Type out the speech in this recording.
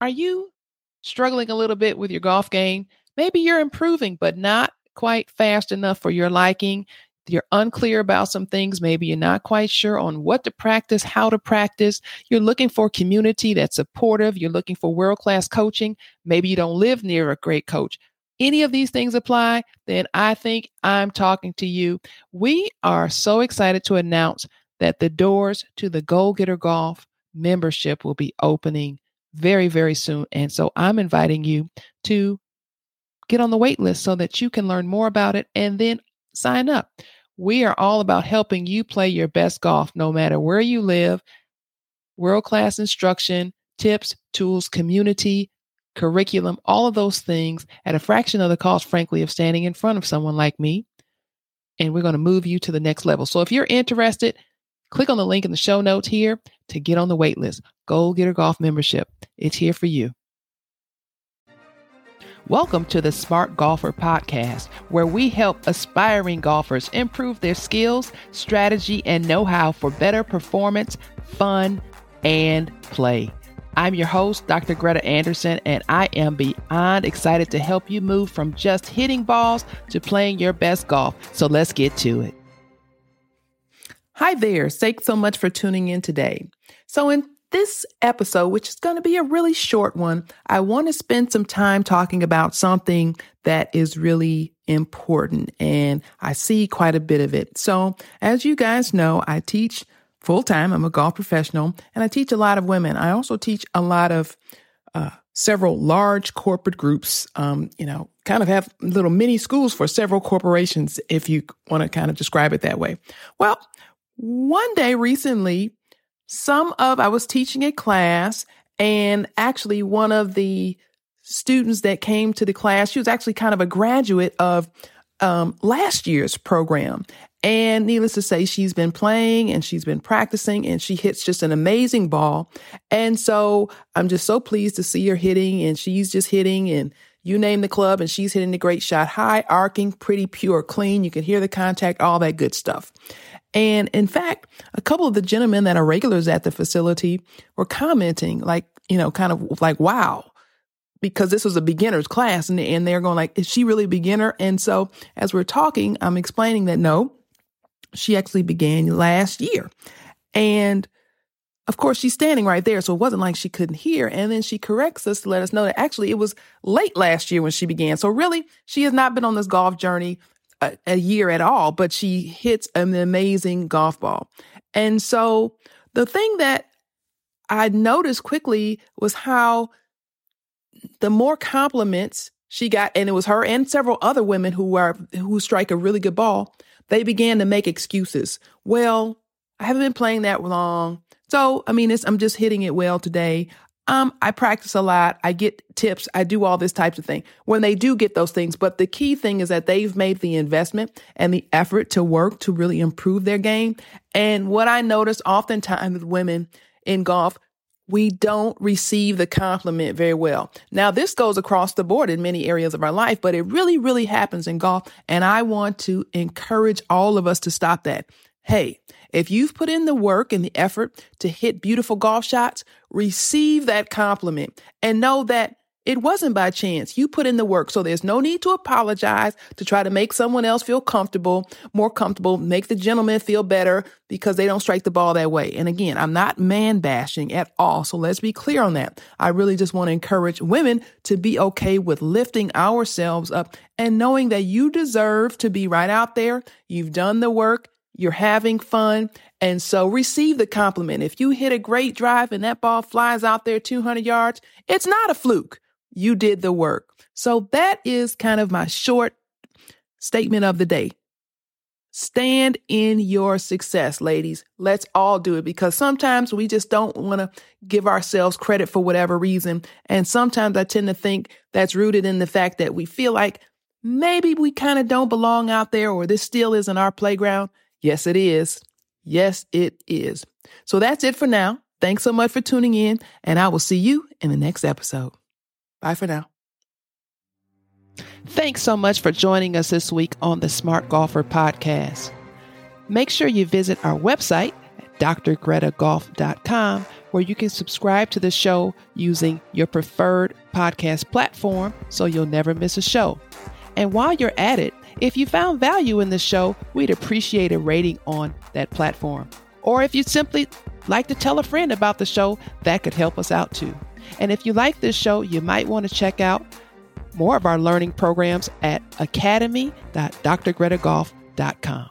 Are you struggling a little bit with your golf game? Maybe you're improving, but not quite fast enough for your liking. You're unclear about some things. Maybe you're not quite sure on what to practice, how to practice. You're looking for community that's supportive. You're looking for world class coaching. Maybe you don't live near a great coach. Any of these things apply, then I think I'm talking to you. We are so excited to announce that the doors to the Goal Getter Golf membership will be opening very, very soon. And so I'm inviting you to get on the wait list so that you can learn more about it and then sign up. We are all about helping you play your best golf no matter where you live, world class instruction, tips, tools, community, curriculum, all of those things at a fraction of the cost, frankly, of standing in front of someone like me. And we're going to move you to the next level. So if you're interested, click on the link in the show notes here to get on the wait list. Goal Getter Golf membership. It's here for you. Welcome to the Smart Golfer Podcast, where we help aspiring golfers improve their skills, strategy, and know how for better performance, fun, and play. I'm your host, Dr. Greta Anderson, and I am beyond excited to help you move from just hitting balls to playing your best golf. So let's get to it. Hi there. Thanks so much for tuning in today. So, in this episode, which is going to be a really short one, I want to spend some time talking about something that is really important. And I see quite a bit of it. So, as you guys know, I teach full time. I'm a golf professional and I teach a lot of women. I also teach a lot of uh, several large corporate groups, um, you know, kind of have little mini schools for several corporations, if you want to kind of describe it that way. Well, one day recently, some of, I was teaching a class and actually one of the students that came to the class, she was actually kind of a graduate of um, last year's program. And needless to say, she's been playing and she's been practicing and she hits just an amazing ball. And so I'm just so pleased to see her hitting and she's just hitting and you name the club and she's hitting the great shot, high, arcing, pretty pure, clean. You can hear the contact, all that good stuff. And in fact, a couple of the gentlemen that are regulars at the facility were commenting like, you know, kind of like, wow, because this was a beginner's class and, and they're going like, is she really a beginner? And so as we're talking, I'm explaining that no, she actually began last year. And of course, she's standing right there. So it wasn't like she couldn't hear. And then she corrects us to let us know that actually it was late last year when she began. So really, she has not been on this golf journey a, a year at all, but she hits an amazing golf ball. And so the thing that I noticed quickly was how the more compliments she got, and it was her and several other women who are who strike a really good ball, they began to make excuses. Well, I haven't been playing that long. So, I mean, I'm just hitting it well today. Um, I practice a lot. I get tips. I do all this types of thing when they do get those things. But the key thing is that they've made the investment and the effort to work to really improve their game. And what I notice oftentimes with women in golf, we don't receive the compliment very well. Now, this goes across the board in many areas of our life, but it really, really happens in golf. And I want to encourage all of us to stop that. Hey, if you've put in the work and the effort to hit beautiful golf shots, receive that compliment and know that it wasn't by chance. You put in the work. So there's no need to apologize to try to make someone else feel comfortable, more comfortable, make the gentleman feel better because they don't strike the ball that way. And again, I'm not man bashing at all. So let's be clear on that. I really just want to encourage women to be okay with lifting ourselves up and knowing that you deserve to be right out there. You've done the work you're having fun. And so receive the compliment. If you hit a great drive and that ball flies out there 200 yards, it's not a fluke. You did the work. So that is kind of my short statement of the day. Stand in your success, ladies. Let's all do it because sometimes we just don't want to give ourselves credit for whatever reason. And sometimes I tend to think that's rooted in the fact that we feel like maybe we kind of don't belong out there or this still isn't our playground. Yes, it is. Yes, it is. So that's it for now. Thanks so much for tuning in, and I will see you in the next episode. Bye for now. Thanks so much for joining us this week on the Smart Golfer Podcast. Make sure you visit our website drgretagolf.com where you can subscribe to the show using your preferred podcast platform so you'll never miss a show. And while you're at it, if you found value in the show, we'd appreciate a rating on that platform. Or if you'd simply like to tell a friend about the show, that could help us out too. And if you like this show, you might want to check out more of our learning programs at academy.drgretagolf.com.